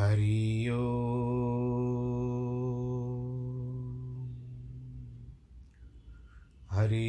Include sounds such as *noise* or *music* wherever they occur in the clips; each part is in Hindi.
हरि ओ हरि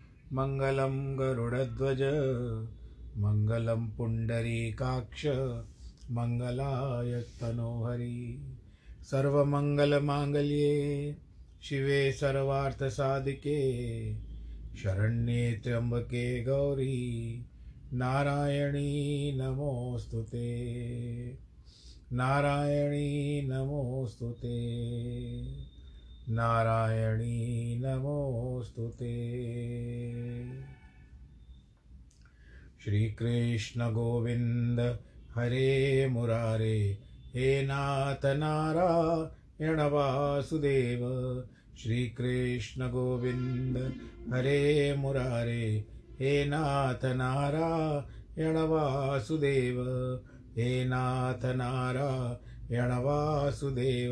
मङ्गलं गरुडध्वज, मङ्गलं पुण्डरीकाक्ष, मङ्गलाय तनोहरि। सर्वमङ्गलमाङ्गल्ये, शिवे सर्वार्थसाधिके, शरण्ये त्र्यम्बके गौरी, नारायणी नमोऽस्तु ते। नारायणी नमोऽस्तु ते। नारायणी नमोऽस्तु ते। श्रीकृष्णगोविन्द हरे मुरारे, हे नाथ नारायण वासुदेव। श्रीकृष्णगोविन्द हरे मुरारे, हे नाथ नारायण वासुदेव। हे नाथ नारायण वासुदेव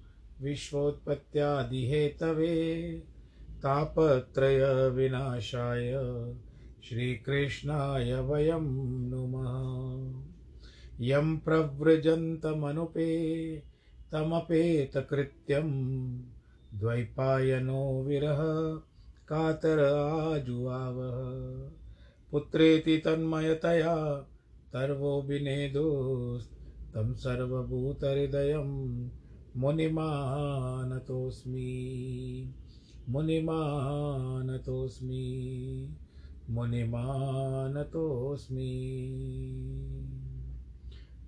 विश्वोत्पत्त्यादिहेतवे तापत्रयविनाशाय श्रीकृष्णाय वयं नुमः। यं प्रव्रजन्तमनुपे तमपेतकृत्यं द्वैपायनो विरह कातर आजुआवः पुत्रेति तन्मयतया तर्वोऽभिनेदोस्तं सर्वभूतहृदयं मुनिमानतोऽस्मि मुनिमानतोऽस्मि मुनिमानतोऽस्मि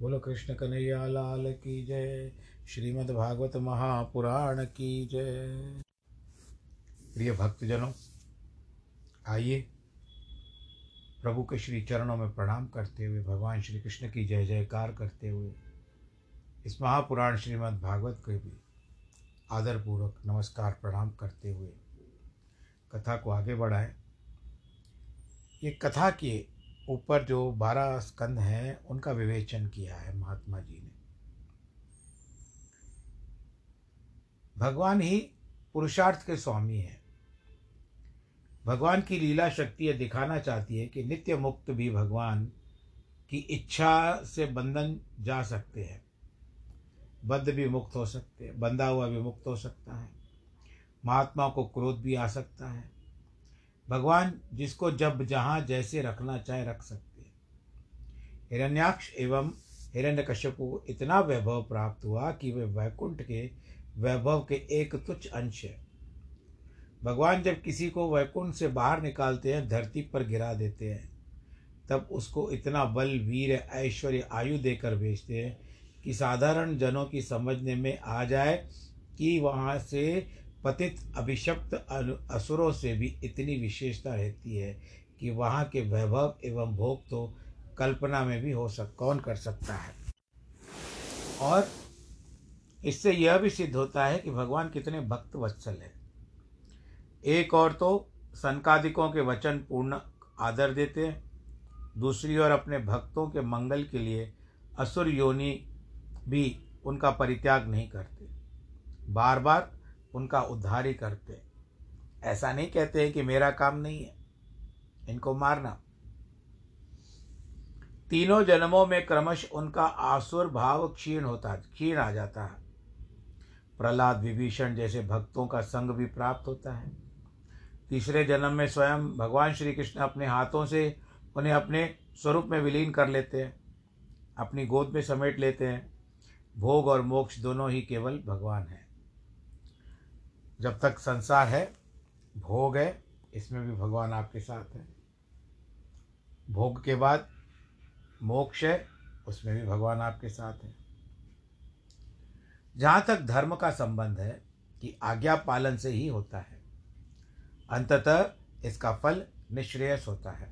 बोलो कृष्ण कन्हैया लाल की जय। श्रीमद्भागवत महापुराण की जय। प्रिय भक्तजनों, आइए प्रभु के श्री चरणों में प्रणाम करते हुए, भगवान श्री कृष्ण की जय जयकार करते हुए इस महापुराण श्रीमद् भागवत के भी आदरपूर्वक नमस्कार प्रणाम करते हुए कथा को आगे बढ़ाएँ। ये कथा के ऊपर जो बारह स्कंद हैं, उनका विवेचन किया है महात्मा जी ने। भगवान ही पुरुषार्थ के स्वामी हैं। भगवान की लीला शक्ति यह दिखाना चाहती है कि नित्य मुक्त भी भगवान की इच्छा से बंधन जा सकते हैं। बद्ध भी मुक्त हो सकते हैं, बंधा हुआ भी मुक्त हो सकता है। महात्मा को क्रोध भी आ सकता है। भगवान जिसको जब जहाँ जैसे रखना चाहे रख सकते हैं। हिरण्याक्ष एवं हिरण्य हिरण्यकश्यप को इतना वैभव प्राप्त हुआ कि वे वैकुंठ के, वैभव के एक तुच्छ अंश है। भगवान जब किसी को वैकुंठ से बाहर निकालते हैं, धरती पर गिरा देते हैं, तब उसको इतना बल वीर ऐश्वर्य, आयु देकर भेजते हैं कि साधारण जनों की समझने में आ जाए कि वहाँ से पतित अभिशप्त असुरों से भी इतनी विशेषता रहती है कि वहाँ के वैभव एवं भोग तो कल्पना में भी हो सक कौन कर सकता है। और इससे यह भी सिद्ध होता है कि भगवान कितने भक्त वत्सल हैं। एक और तो संकादिकों के वचन पूर्ण आदर देते हैं। दूसरी ओर अपने भक्तों के मंगल के लिए असुर योनि भी उनका परित्याग नहीं करते। बार बार उनका उद्धार ही करते। ऐसा नहीं कहते हैं कि मेरा काम नहीं है। इनको मारना। तीनों जन्मों में क्रमश उनका आसुर भाव क्षीण होता, क्षीण आ जाता है। प्रहलाद विभीषण जैसे भक्तों का संग भी प्राप्त होता है। तीसरे जन्म में स्वयं भगवान श्री कृष्ण अपने हाथों से उन्हें अपने स्वरूप में विलीन कर लेते हैं। अपनी गोद में समेट लेते हैं। भोग और मोक्ष दोनों ही केवल भगवान हैं। जब तक संसार है, भोग है, इसमें भी भगवान आपके साथ है। भोग के बाद मोक्ष है, उसमें भी भगवान आपके साथ है। जहाँ तक धर्म का संबंध है कि आज्ञा पालन से ही होता है, अंततः इसका फल निश्रेयस होता है।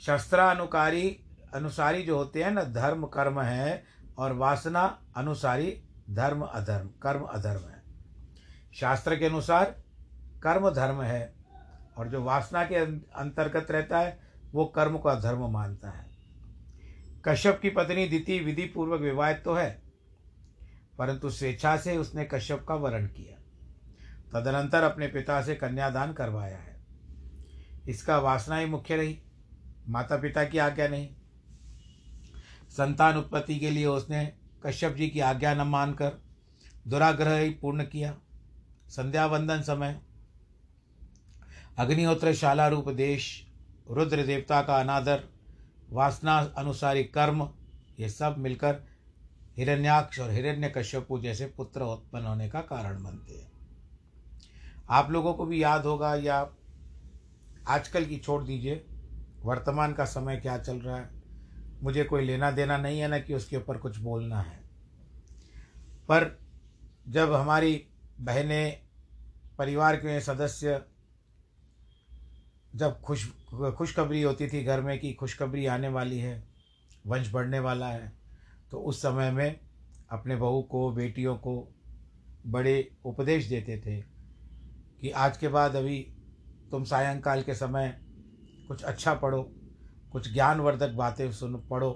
शस्त्रानुकारी अनुसारी जो होते हैं ना, धर्म कर्म है और वासना अनुसारी धर्म अधर्म, कर्म अधर्म है। शास्त्र के अनुसार कर्म धर्म है और जो वासना के अंतर्गत रहता है, वो कर्म को अधर्म मानता है। कश्यप की पत्नी दिति विधि पूर्वक विवाहित तो है, परंतु स्वेच्छा से उसने कश्यप का वर्ण किया। तदनंतर अपने पिता से कन्यादान करवाया है। इसका वासना ही मुख्य रही। माता पिता की आज्ञा नहीं। संतान उत्पत्ति के लिए उसने कश्यप जी की आज्ञा न मानकर दुराग्रह ही पूर्ण किया। संध्या वंदन समय, अग्निहोत्र शाला रूप देश, रुद्र देवता का अनादर, वासना अनुसारी कर्म, ये सब मिलकर हिरण्याक्ष और हिरण्य कश्यपु जैसे पुत्र उत्पन्न होने का कारण बनते हैं। आप लोगों को भी याद होगा या आजकल की छोड़ दीजिए, वर्तमान का समय क्या चल रहा है। मुझे कोई लेना देना नहीं है ना कि उसके ऊपर कुछ बोलना है। पर जब हमारी बहनें, परिवार के सदस्य जब खुश, खुशखबरी होती थी घर में कि खुशखबरी आने वाली है, वंश बढ़ने वाला है तो उस समय में अपने बहू को, बेटियों को बड़े उपदेश देते थे कि आज के बाद अभी तुम सायंकाल के समय कुछ अच्छा पढ़ो कुछ ज्ञानवर्धक बातें सुन, पढ़ो।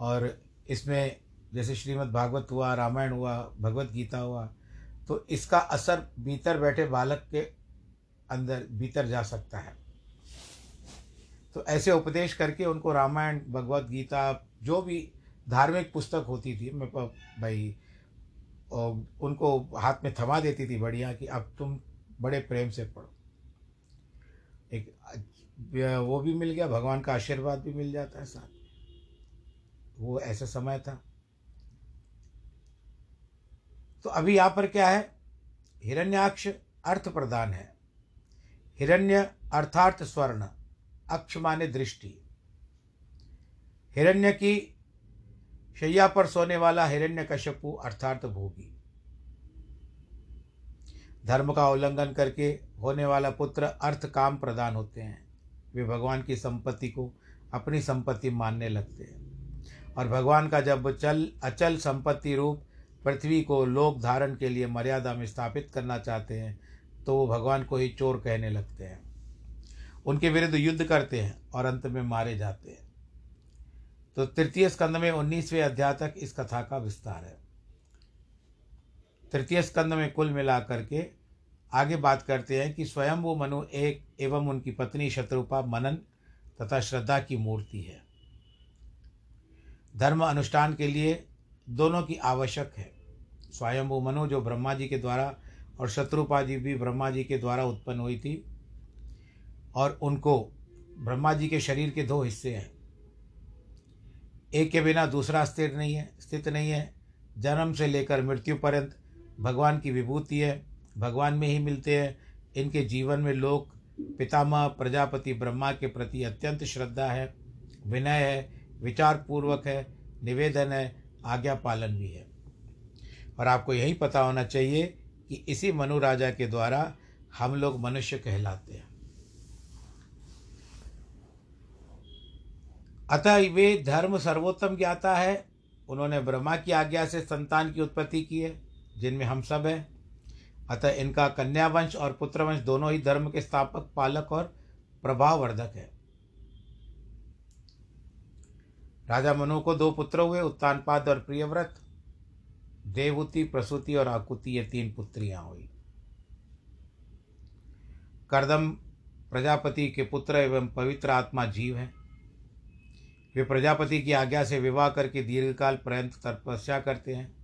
और इसमें जैसे श्रीमद् भागवत हुआ, रामायण हुआ, भगवत गीता हुआ तो इसका असर भीतर बैठे बालक के अंदर, भीतर जा सकता है। तो ऐसे उपदेश करके उनको रामायण, भगवत गीता, जो भी धार्मिक पुस्तक होती थी, मैं भाई और उनको हाथ में थमा देती थी बढ़िया कि अब तुम बड़े प्रेम से पढ़ो। एक वो भी मिल गया, भगवान का आशीर्वाद भी मिल जाता है साथ वो ऐसा समय था। तो अभी यहाँ पर क्या है? हिरण्याक्ष अर्थ प्रदान है। हिरण्य अर्थार्थ स्वर्ण, अक्ष माने दृष्टि। हिरण्य की शैया पर सोने वाला हिरण्य कश्यपु अर्थात भोगी। धर्म का उल्लंघन करके होने वाला पुत्र अर्थ काम प्रदान होते हैं। वे भगवान की संपत्ति को अपनी संपत्ति मानने लगते हैं। और भगवान का जब चल, अचल संपत्ति रूप पृथ्वी को लोक धारण के लिए मर्यादा में स्थापित करना चाहते हैं तो वो भगवान को ही चोर कहने लगते हैं। उनके विरुद्ध युद्ध करते हैं और अंत में मारे जाते हैं। तो तृतीय स्कंद में उन्नीसवें अध्याय तक इस कथा का विस्तार है। तृतीय स्कंद में कुल मिलाकर करके आगे बात करते हैं कि स्वयं वो मनु एक एवं उनकी पत्नी शत्रुपा मनन तथा श्रद्धा की मूर्ति है। धर्म अनुष्ठान के लिए दोनों की आवश्यक है। स्वयं वो मनु जो ब्रह्मा जी के द्वारा और शत्रुपा जी भी ब्रह्मा जी के द्वारा उत्पन्न हुई थी और उनको ब्रह्मा जी के शरीर के दो हिस्से हैं। एक के बिना दूसरा स्थिर नहीं है, स्थित नहीं है। जन्म से लेकर मृत्यु पर्यंत भगवान की विभूति है। भगवान में ही मिलते हैं। इनके जीवन में लोग पितामह, प्रजापति, ब्रह्मा के प्रति अत्यंत श्रद्धा है, विनय है विचार पूर्वक है, निवेदन है, आज्ञा पालन भी है। और आपको यही पता होना चाहिए कि इसी मनु राजा के द्वारा हम लोग मनुष्य कहलाते हैं। अतः वे धर्म सर्वोत्तम ज्ञाता है। उन्होंने ब्रह्मा की आज्ञा से संतान की उत्पत्ति की है, जिनमें हम सब हैं। अतः इनका कन्या वंश और पुत्र वंश दोनों ही धर्म के स्थापक, पालक और प्रभाववर्धक है। राजा मनु को दो पुत्र हुए, उत्तानपाद और प्रियव्रत। देवहूति, प्रसूति और आकुति ये तीन पुत्रियाँ हुई। करदम प्रजापति के पुत्र एवं पवित्र आत्मा जीव हैं। वे प्रजापति की आज्ञा से विवाह करके दीर्घकाल पर्यंत तपस्या करते हैं।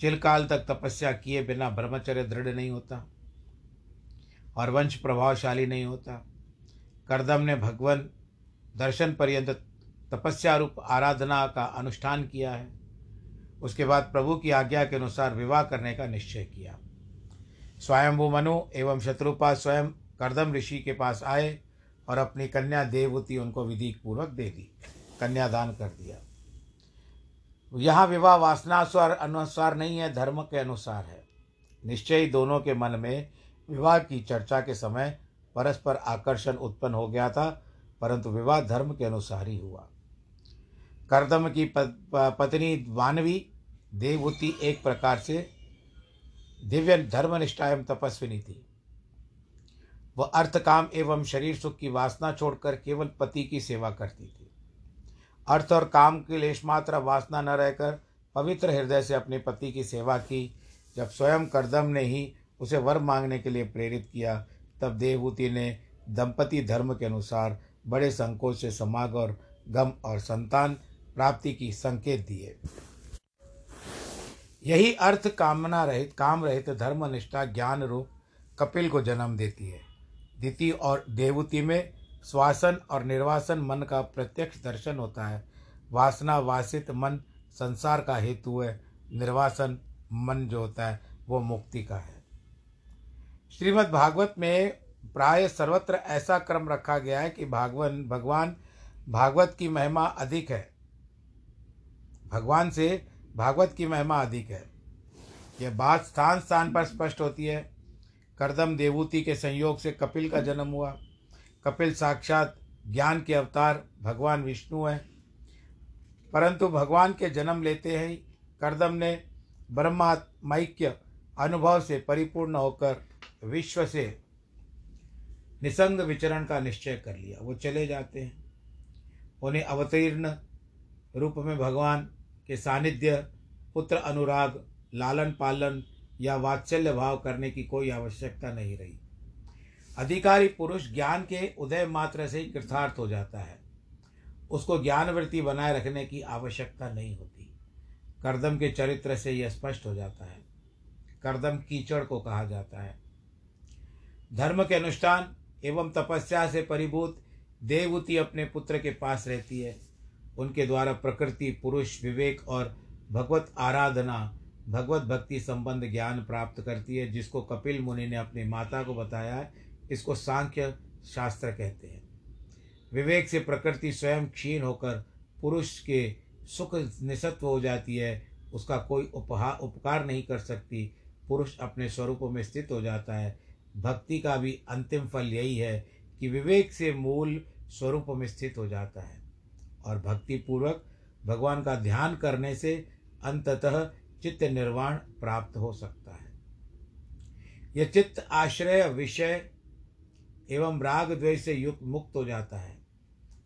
चिरकाल तक तपस्या किए बिना ब्रह्मचर्य दृढ़ नहीं होता और वंश प्रभावशाली नहीं होता। करदम ने भगवान दर्शन पर्यंत तपस्या रूप आराधना का अनुष्ठान किया है। उसके बाद प्रभु की आज्ञा के अनुसार विवाह करने का निश्चय किया। स्वयंभू मनु एवं शत्रुपा स्वयं करदम ऋषि के पास आए और अपनी कन्या देवभूति उनको विधि पूर्वक दे दी, कन्यादान कर दिया। यहाँ विवाह वासनास्वार अनुसार नहीं है, धर्म के अनुसार है। निश्चय ही दोनों के मन में विवाह की चर्चा के समय परस्पर आकर्षण उत्पन्न हो गया था, परंतु विवाह धर्म के अनुसार ही हुआ। करदम की पत्नी वानवी देवभूति एक प्रकार से दिव्य धर्मनिष्ठा एवं तपस्विनी थी। वह अर्थ काम एवं शरीर सुख की वासना छोड़कर केवल पति की सेवा करती थी। अर्थ और काम की लेश मात्र वासना न रहकर पवित्र हृदय से अपने पति की सेवा की। जब स्वयं करदम ने ही उसे वर मांगने के लिए प्रेरित किया, तब देवभूति ने दंपति धर्म के अनुसार बड़े संकोच से समाग और गम और संतान प्राप्ति की संकेत दिए। यही अर्थ कामना रहित, काम रहित धर्मनिष्ठा ज्ञान रूप कपिल को जन्म देती है। द्वितीय और देवूति में श्वासन और निर्वासन मन का प्रत्यक्ष दर्शन होता है। वासना वासित मन संसार का हेतु है। निर्वासन मन जो होता है, वो मुक्ति का है। श्रीमद् भागवत में प्राय सर्वत्र ऐसा क्रम रखा गया है कि भागवन, भगवान, भागवत की महिमा अधिक है। भगवान से भागवत की महिमा अधिक है। यह बात स्थान स्थान पर स्पष्ट होती है। करदम देवूति के संयोग से कपिल का जन्म हुआ। कपिल साक्षात ज्ञान के अवतार, भगवान विष्णु हैं। परंतु भगवान के जन्म लेते ही करदम ने ब्रह्मात्मैक्य अनुभव से परिपूर्ण होकर विश्व से निसंग विचरण का निश्चय कर लिया। वो चले जाते हैं। उन्हें अवतीर्ण रूप में भगवान के सानिध्य, पुत्र अनुराग, लालन पालन या वात्सल्य भाव करने की कोई आवश्यकता नहीं रही। अधिकारी पुरुष ज्ञान के उदय मात्र से ही कृतार्थ हो जाता है। उसको ज्ञानवृत्ति बनाए रखने की आवश्यकता नहीं होती। करदम के चरित्र से यह स्पष्ट हो जाता है। करदम कीचड़ को कहा जाता है। धर्म के अनुष्ठान एवं तपस्या से परिभूत देवूति अपने पुत्र के पास रहती है। उनके द्वारा प्रकृति, पुरुष, विवेक और भगवत आराधना, भगवत भक्ति संबंध ज्ञान प्राप्त करती है, जिसको कपिल मुनि ने अपनी माता को बताया है इसको सांख्य शास्त्र कहते हैं। विवेक से प्रकृति स्वयं क्षीण होकर पुरुष के सुख निसत्व हो जाती है, उसका कोई उपहा, उपकार नहीं कर सकती। पुरुष अपने स्वरूप में स्थित हो जाता है। भक्ति का भी अंतिम फल यही है कि विवेक से मूल स्वरूप में स्थित हो जाता है और भक्ति पूर्वक भगवान का ध्यान करने से अंततः चित्त निर्वाण प्राप्त हो सकता है। यह चित्त आश्रय विषय एवं राग द्वेष से युक्त मुक्त हो जाता है।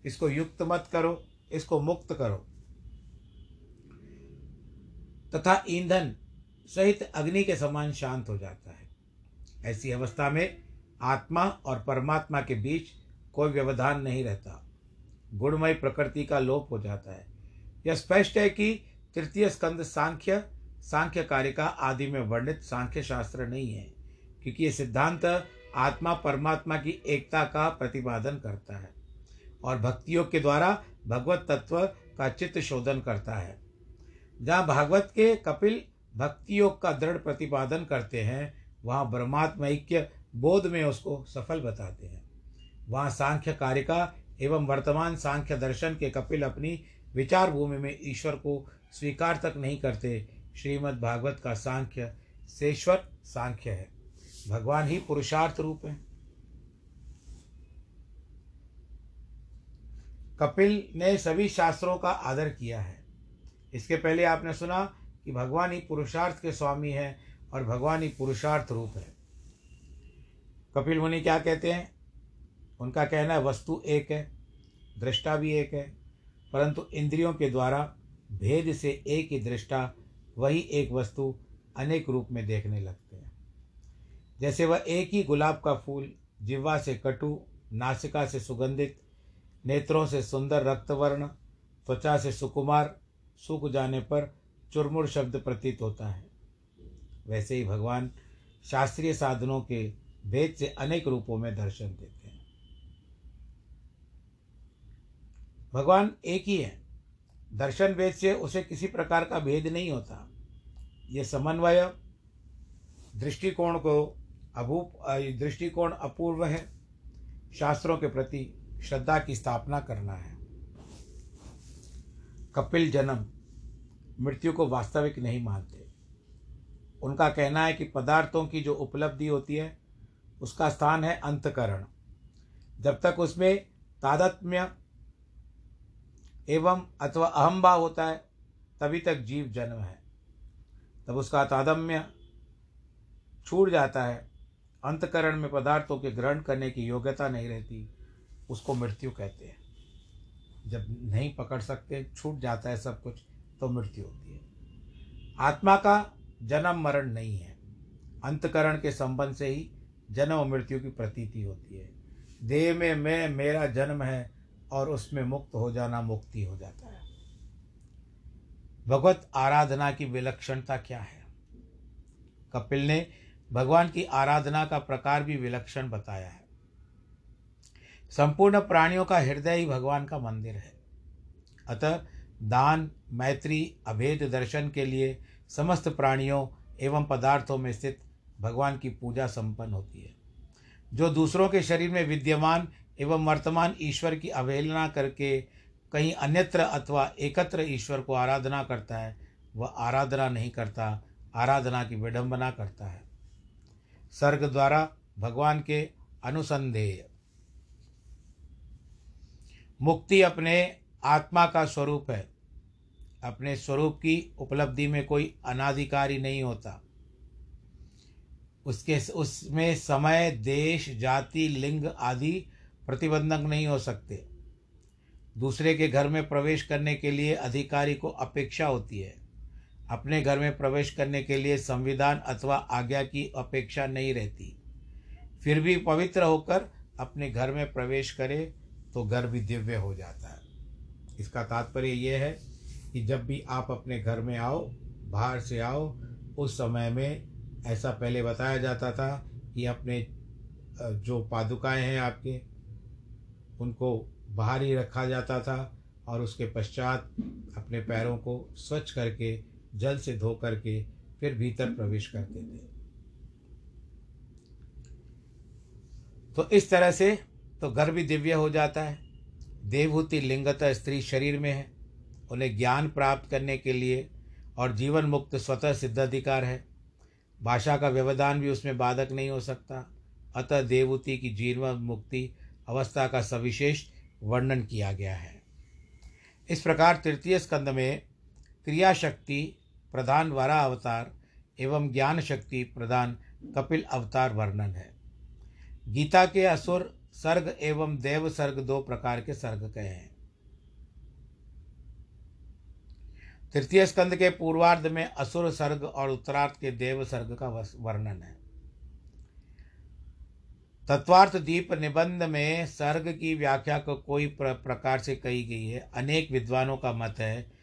इसको युक्त मत करो, इसको मुक्त करो। तथा ईंधन सहित अग्नि के समान शांत हो जाता है। ऐसी अवस्था में आत्मा और परमात्मा के बीच कोई व्यवधान नहीं रहता। गुणमय प्रकृति का लोप हो जाता है। यह स्पष्ट है कि तृतीय स्कंद सांख्य सांख्य कारिका आदि में वर्णित सांख्य शास्त्र नहीं है, क्योंकि ये सिद्धांत आत्मा परमात्मा की एकता का प्रतिपादन करता है और भक्तियों के द्वारा भगवत तत्व का चित्त शोधन करता है। जहाँ भागवत के कपिल भक्ति योग का दृढ़ प्रतिपादन करते हैं, वहाँ ब्रह्मात्म ऐक्य बोध में उसको सफल बताते हैं। वहाँ सांख्य कारिका एवं वर्तमान सांख्य दर्शन के कपिल अपनी विचार भूमि में ईश्वर को स्वीकार तक नहीं करते श्रीमद् भागवत का सांख्य सेश्वर सांख्य है। भगवान ही पुरुषार्थ रूप है। कपिल ने सभी शास्त्रों का आदर किया है। इसके पहले आपने सुना कि भगवान ही पुरुषार्थ के स्वामी हैं और भगवान ही पुरुषार्थ रूप है। कपिल मुनि क्या कहते हैं? उनका कहना है, वस्तु एक है, दृष्टा भी एक है, परंतु इंद्रियों के द्वारा भेद से एक ही दृष्टा, वही एक वस्तु अनेक रूप में देखने लगते जैसे वह एक ही गुलाब का फूल जिह्वा से कटु, नासिका से सुगंधित, नेत्रों से सुंदर रक्तवर्ण, त्वचा से सुकुमार, सूख जाने पर चुरमुर शब्द प्रतीत होता है। वैसे ही भगवान शास्त्रीय साधनों के भेद से अनेक रूपों में दर्शन देते हैं। भगवान एक ही है। दर्शन भेद से उसे किसी प्रकार का भेद नहीं होता। ये समन्वय, दृष्टिकोण को अभूप दृष्टिकोण अपूर्व है। शास्त्रों के प्रति श्रद्धा की स्थापना करना है। कपिल जन्म मृत्यु को वास्तविक नहीं मानते। उनका कहना है कि पदार्थों की जो उपलब्धि होती है, उसका स्थान है अंतकरण। जब तक उसमें तादत्म्य एवं अथवा अहमभाव होता है, तभी तक जीव जन्म है। तब उसका तादम्य छूट जाता है अंतकरण में पदार्थों के ग्रहण करने की योग्यता नहीं रहती, उसको मृत्यु कहते हैं। जब नहीं पकड़ सकते, छूट जाता है सब कुछ तो मृत्यु होती है। आत्मा का जन्म मरण नहीं है। अंतकरण के संबंध से ही जन्म और मृत्यु की प्रतीति होती है। देह में मैं, मेरा जन्म है और उसमें मुक्त हो जाना मुक्ति हो जाता है। भगवत आराधना की विलक्षणता क्या है? कपिल ने भगवान की आराधना का प्रकार भी विलक्षण बताया है। संपूर्ण प्राणियों का हृदय ही भगवान का मंदिर है। अतः दान, मैत्री, अभेद दर्शन के लिए समस्त प्राणियों एवं पदार्थों में स्थित भगवान की पूजा संपन्न होती है। जो दूसरों के शरीर में विद्यमान एवं वर्तमान ईश्वर की अवहेलना करके कहीं अन्यत्र अथवा एकत्र ईश्वर को आराधना करता है, वह आराधना नहीं करता, आराधना की विडंबना करता है। सर्ग द्वारा भगवान के अनुसंधेय। मुक्ति अपने आत्मा का स्वरूप है। अपने स्वरूप की उपलब्धि में कोई अनाधिकारी नहीं होता। उसके, उसमें समय, देश, जाति, लिंग आदि प्रतिबंधक नहीं हो सकते। दूसरे के घर में प्रवेश करने के लिए अधिकारी को अपेक्षा होती है। अपने घर में प्रवेश करने के लिए संविधान अथवा आज्ञा की अपेक्षा नहीं रहती। फिर भी पवित्र होकर अपने घर में प्रवेश करे तो घर भी दिव्य हो जाता है। इसका तात्पर्य यह है कि जब भी आप अपने घर में आओ, बाहर से आओ, उस समय में ऐसा पहले बताया जाता था कि अपने जो पादुकाएँ हैं आपके, उनको बाहर ही रखा जाता था और उसके पश्चात अपने पैरों को स्वच्छ करके जल से धो करके फिर भीतर प्रवेश करते थे। तो इस तरह से तो घर भी दिव्य हो जाता है। देवहूति लिंगतः स्त्री शरीर में है। उन्हें ज्ञान प्राप्त करने के लिए और जीवन मुक्त स्वतः सिद्धाधिकार है। भाषा का व्यवधान भी उसमें बाधक नहीं हो सकता। अतः देवहूति की जीवन मुक्ति अवस्था का सविशेष वर्णन किया गया है। इस प्रकार तृतीय स्कंद में क्रिया शक्ति प्रधान वरा अवतार एवं ज्ञान शक्ति प्रधान कपिल अवतार वर्णन है। गीता के असुर सर्ग एवं देव सर्ग दो प्रकार के सर्ग कहे हैं। तृतीय स्कंद के पूर्वार्ध में असुर सर्ग और उत्तरार्ध के देव सर्ग का वर्णन है। तत्वार्थ दीप निबंध में सर्ग की व्याख्या को कोई प्र, प्रकार से कही गई है। अनेक विद्वानों का मत है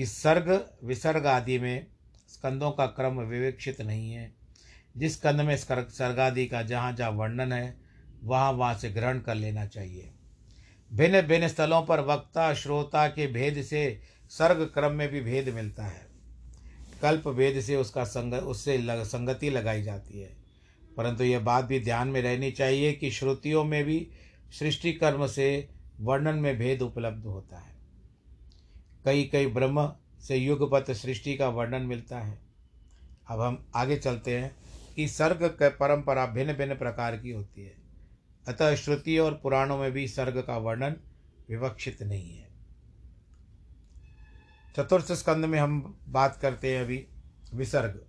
कि सर्ग विसर्ग आदि में स्कंदों का क्रम विवेक्षित नहीं है। जिस स्कंद में सर्ग सर्गादि का जहाँ जहाँ वर्णन है वहाँ वहाँ से ग्रहण कर लेना चाहिए। भिन्न भिन्न स्थलों पर वक्ता श्रोता के भेद से सर्ग क्रम में भी भेद मिलता है। कल्प भेद से उसका संग उससे लग, संगति लगाई जाती है। परंतु यह बात भी ध्यान में रहनी चाहिए कि श्रुतियों में भी सृष्टि कर्म से वर्णन में भेद उपलब्ध होता है। कई कई ब्रह्म से युगपत सृष्टि का वर्णन मिलता है। अब हम आगे चलते हैं कि सर्ग परंपरा भिन्न भिन्न प्रकार की होती है। अतः श्रुति और पुराणों में भी सर्ग का वर्णन विवक्षित नहीं है। चतुर्थ स्कंद में हम बात करते हैं अभी विसर्ग।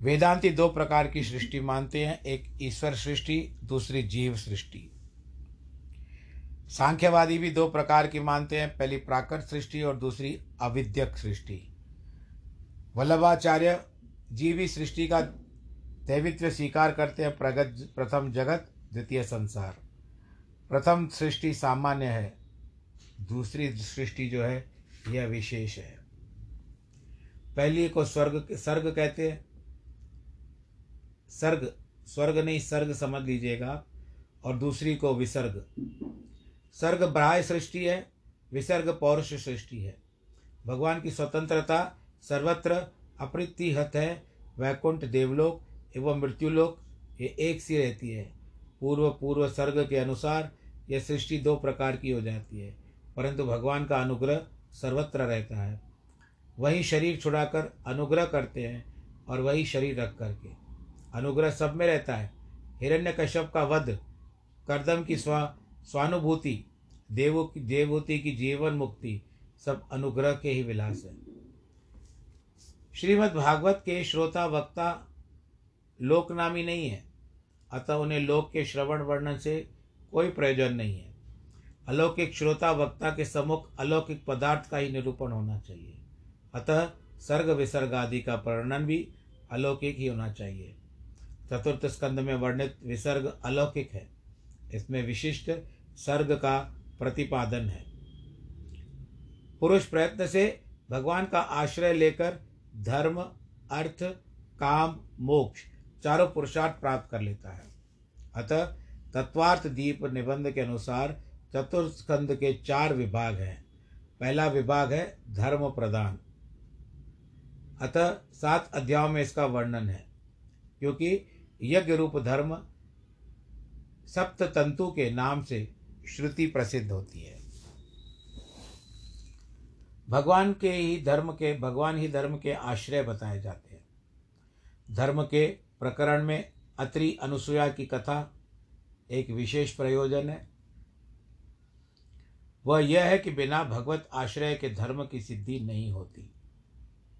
वेदांती दो प्रकार की सृष्टि मानते हैं, एक ईश्वर सृष्टि, दूसरी जीव सृष्टि। सांख्यवादी भी दो प्रकार की मानते हैं, पहली प्राकृत सृष्टि और दूसरी अविद्यक सृष्टि। वल्लभाचार्य जीवी सृष्टि का दैवित्व स्वीकार करते हैं, प्रगत प्रथम जगत, द्वितीय संसार। प्रथम सृष्टि सामान्य है, दूसरी सृष्टि जो है, यह विशेष है। पहली को स्वर्ग, सर्ग कहते हैं। सर्ग, स्वर्ग नहीं, सर्ग समझ लीजिएगा और दूसरी को विसर्ग। सर्ग बाह्य सृष्टि है, विसर्ग पौरुष सृष्टि है। भगवान की स्वतंत्रता सर्वत्र अप्रतिहत है, वैकुंठ देवलोक एवं मृत्युलोक ये एक सी रहती है। पूर्व पूर्व सर्ग के अनुसार यह सृष्टि दो प्रकार की हो जाती है, परंतु भगवान का अनुग्रह सर्वत्र रहता है। वही शरीर छुड़ाकर अनुग्रह करते हैं और वही शरीर रख करके। अनुग्रह सब में रहता है। हिरण्य कश्यप का वध, करदम की स्वा स्वानुभूति, देवो की देवभूति की जीवन मुक्ति, सब अनुग्रह के ही विलास है। श्रीमद् भागवत के श्रोता, वक्ता लोकनामी नहीं है। अतः उन्हें लोक के श्रवण वर्णन से कोई प्रयोजन नहीं है। अलौकिक श्रोता, वक्ता के सम्मुख अलौकिक पदार्थ का ही निरूपण होना चाहिए। अतः सर्ग विसर्ग आदि का वर्णन भी अलौकिक ही होना चाहिए। चतुर्थ स्कंद में वर्णित विसर्ग अलौकिक है। इसमें विशिष्ट सर्ग का प्रतिपादन है। पुरुष प्रयत्न से भगवान का आश्रय लेकर धर्म, अर्थ, काम, मोक्ष चारों पुरुषार्थ प्राप्त कर लेता है। अतः तत्वार्थ दीप निबंध के अनुसार चतुर्स्कंद के चार विभाग हैं। पहला विभाग है धर्म प्रदान। अतः सात अध्यायों में इसका वर्णन है, क्योंकि यज्ञ रूप धर्म सप्त तंतु के नाम से श्रुति प्रसिद्ध होती है। भगवान के ही धर्म के, भगवान ही धर्म के आश्रय बताए जाते हैं। धर्म के प्रकरण में अत्रि अनुसुया की कथा एक विशेष प्रयोजन है। वह यह है कि बिना भगवत आश्रय के धर्म की सिद्धि नहीं होती।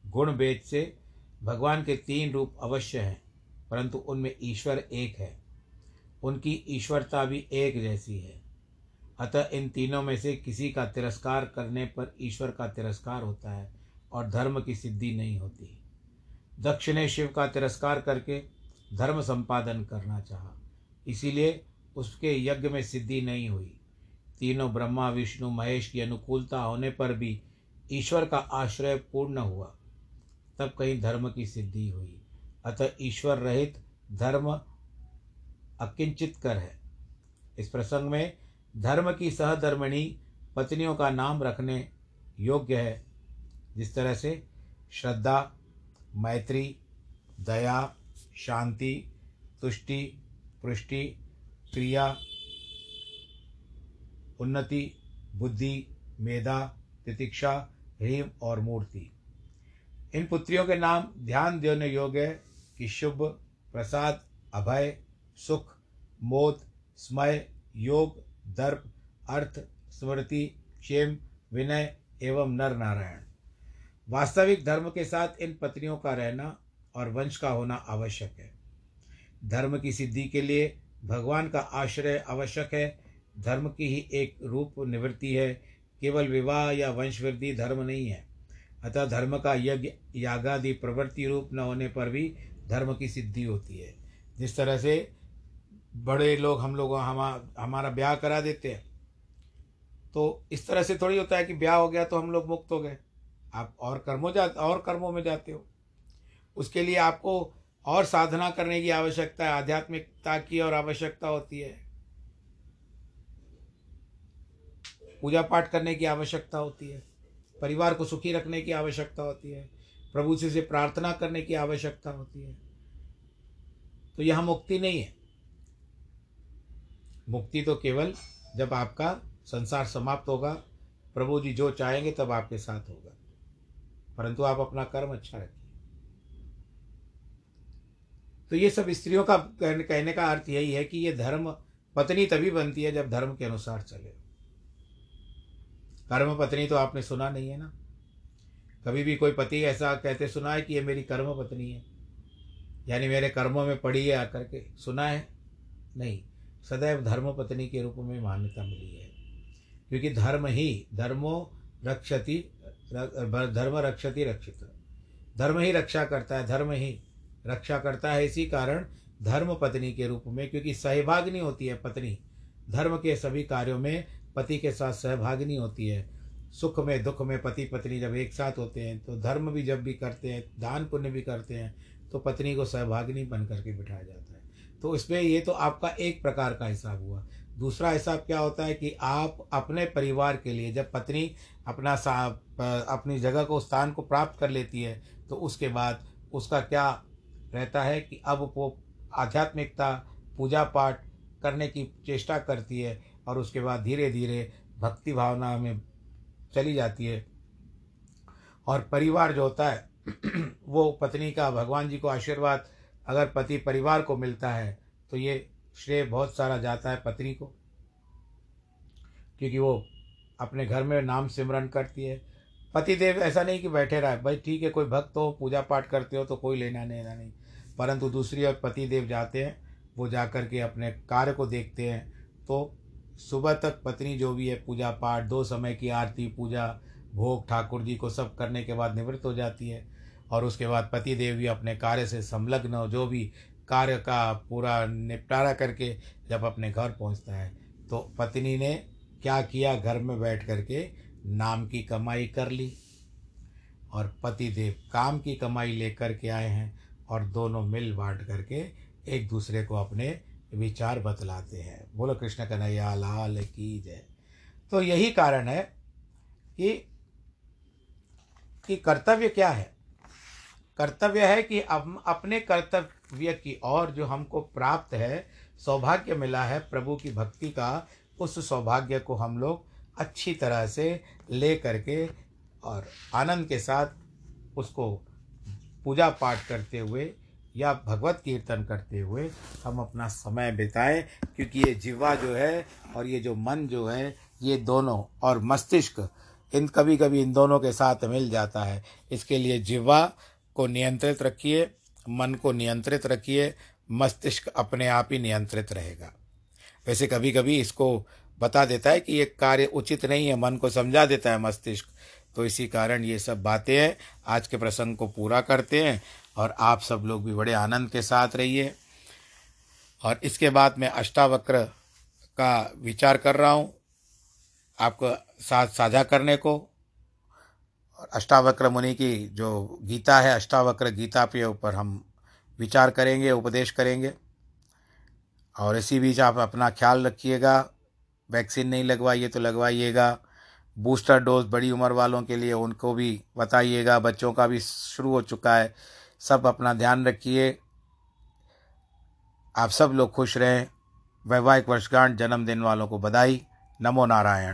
गुण भेद से भगवान के तीन रूप अवश्य हैं, परंतु उनमें ईश्वर एक है। उनकी ईश्वरता भी एक जैसी है। अतः इन तीनों में से किसी का तिरस्कार करने पर ईश्वर का तिरस्कार होता है और धर्म की सिद्धि नहीं होती। दक्ष ने शिव का तिरस्कार करके धर्म संपादन करना चाहा। इसीलिए उसके यज्ञ में सिद्धि नहीं हुई। तीनों ब्रह्मा, विष्णु, महेश की अनुकूलता होने पर भी ईश्वर का आश्रय पूर्ण हुआ। तब कहीं धर्म की सिद्धि हुई। अतः ईश्वर रहित धर्म अकिंचित कर है। इस प्रसंग में धर्म की सहधर्मिणी पत्नियों का नाम रखने योग्य है, जिस तरह से श्रद्धा, मैत्री, दया, शांति, तुष्टि, पुष्टि क्रिया उन्नति, बुद्धि, मेधा, तितिक्षा ह्रीम और मूर्ति। इन पुत्रियों के नाम ध्यान देने योग्य कि शुभ, प्रसाद, अभय, सुख मोद, स्मय, योग, दर्प, अर्थ, स्मृति, क्षेम, विनय एवं नर नारायण। वास्तविक धर्म के साथ इन पत्नियों का रहना और वंश का होना आवश्यक है। धर्म की सिद्धि के लिए भगवान का आश्रय आवश्यक है। धर्म की ही एक रूप निवृत्ति है। केवल विवाह या वंशवृद्धि धर्म नहीं है। अतः धर्म का यज्ञ, यागादि प्रवृत्ति रूप न होने पर भी धर्म की सिद्धि होती है। जिस तरह से बड़े लोग हम लोग हम हमारा ब्याह करा देते हैं। तो इस तरह से थोड़ी होता है कि ब्याह हो गया तो हम लोग मुक्त हो गए। आप और कर्मों जा और कर्मों में जाते हो। उसके लिए आपको और साधना करने की आवश्यकता है आध्यात्मिकता की और आवश्यकता होती है। पूजा पाठ करने की आवश्यकता होती है। परिवार को सुखी रखने की आवश्यकता होती है। प्रभु से, प्रार्थना करने की आवश्यकता होती है। तो यह मुक्ति नहीं है। मुक्ति तो केवल जब आपका संसार समाप्त होगा, प्रभु जी जो चाहेंगे तब आपके साथ होगा। परंतु आप अपना कर्म अच्छा रखिए। तो ये सब स्त्रियों का कहने का अर्थ यही है कि ये धर्म पत्नी तभी बनती है जब धर्म के अनुसार चले। कर्म पत्नी तो आपने सुना नहीं है ना? कभी भी कोई पति ऐसा कहते, सुना है कि ये मेरी कर्म पत्नी है? यानी मेरे कर्मों में पड़ी है आकर के। सुना है? नहीं। सदैव धर्म पत्नी के रूप में मान्यता मिली है। क्योंकि धर्म ही धर्मो रक्षति धर्म रक्षति रक्षित। धर्म ही रक्षा करता है, धर्म ही रक्षा करता है इसी कारण धर्म पत्नी के रूप में, क्योंकि सहभागिनी होती है पत्नी। धर्म के सभी कार्यों में पति के साथ सहभागिनी होती है। सुख में, दुख में पति पत्नी जब एक साथ होते हैं तो धर्म भी जब भी करते हैं, दान पुण्य भी करते हैं तो पत्नी को सहभागिनी बन करके बिठाया जाता है। तो इसमें ये तो आपका एक प्रकार का हिसाब हुआ। दूसरा हिसाब क्या होता है कि आप अपने परिवार के लिए जब पत्नी अपना अपनी जगह को, स्थान को प्राप्त कर लेती है तो उसके बाद उसका क्या रहता है कि अब वो आध्यात्मिकता पूजा पाठ करने की चेष्टा करती है और उसके बाद धीरे धीरे भक्ति भावना में चली जाती है। और परिवार जो होता है, *clears throat* वो पत्नी का, भगवान जी को आशीर्वाद अगर पति परिवार को मिलता है तो ये श्रेय बहुत सारा जाता है पत्नी को। क्योंकि वो अपने घर में नाम सिमरन करती है। पति देव ऐसा नहीं कि बैठे रहा है, भाई ठीक है, कोई भक्त हो पूजा पाठ करते हो तो कोई लेना लेना नहीं। परंतु दूसरी ओर पति देव जाते हैं, वो जा कर के अपने कार्य को देखते हैं। तो सुबह तक पत्नी जो भी है पूजा पाठ दो समय की आरती, पूजा, भोग, ठाकुर जी को सब करने के बाद निवृत्त हो जाती है। और उसके बाद पति देव भी अपने कार्य से संलग्न जो भी कार्य का पूरा निपटारा करके जब अपने घर पहुँचता है तो पत्नी ने क्या किया? घर में बैठ करके नाम की कमाई कर ली और पति देव काम की कमाई लेकर के आए हैं और दोनों मिल बांट करके एक दूसरे को अपने विचार बतलाते हैं। बोलो, कृष्ण कन्हैया, लाल की जय। तो यही कारण है कि कि कर्तव्य क्या है? कर्तव्य है कि अब अपने कर्तव्य की ओर जो हमको प्राप्त है, सौभाग्य मिला है प्रभु की भक्ति का, उस सौभाग्य को हम लोग अच्छी तरह से ले करके और आनंद के साथ उसको पूजा पाठ करते हुए या भगवत कीर्तन करते हुए हम अपना समय बिताएँ, क्योंकि ये जीवा जो है और ये जो मन जो है, ये दोनों और मस्तिष्क इन कभी कभी इन दोनों के साथ मिल जाता है। इसके लिए जिवा को नियंत्रित रखिए, मन को नियंत्रित रखिए, मस्तिष्क अपने आप ही नियंत्रित रहेगा। वैसे कभी कभी इसको बता देता है कि ये कार्य उचित नहीं है, मन को समझा देता है मस्तिष्क। तो इसी कारण ये सब बातें हैं। आज के प्रसंग को पूरा करते हैं और आप सब लोग भी बड़े आनंद के साथ रहिए। और इसके बाद मैं अष्टावक्र का विचार कर रहा हूँ आपको साथ साझा करने को। और अष्टावक्र मुनि की जो गीता है, अष्टावक्र गीता के ऊपर हम विचार करेंगे, उपदेश करेंगे। और इसी बीच आप अपना ख्याल रखिएगा, वैक्सीन नहीं लगवाइए तो लगवाइएगा, बूस्टर डोज बड़ी उम्र वालों के लिए उनको भी बताइएगा, बच्चों का भी शुरू हो चुका है, सब अपना ध्यान रखिए। आप सब लोग खुश रहें, वैवाहिक वर्षगांठ जन्मदिन वालों को बधाई, नमो नारायण।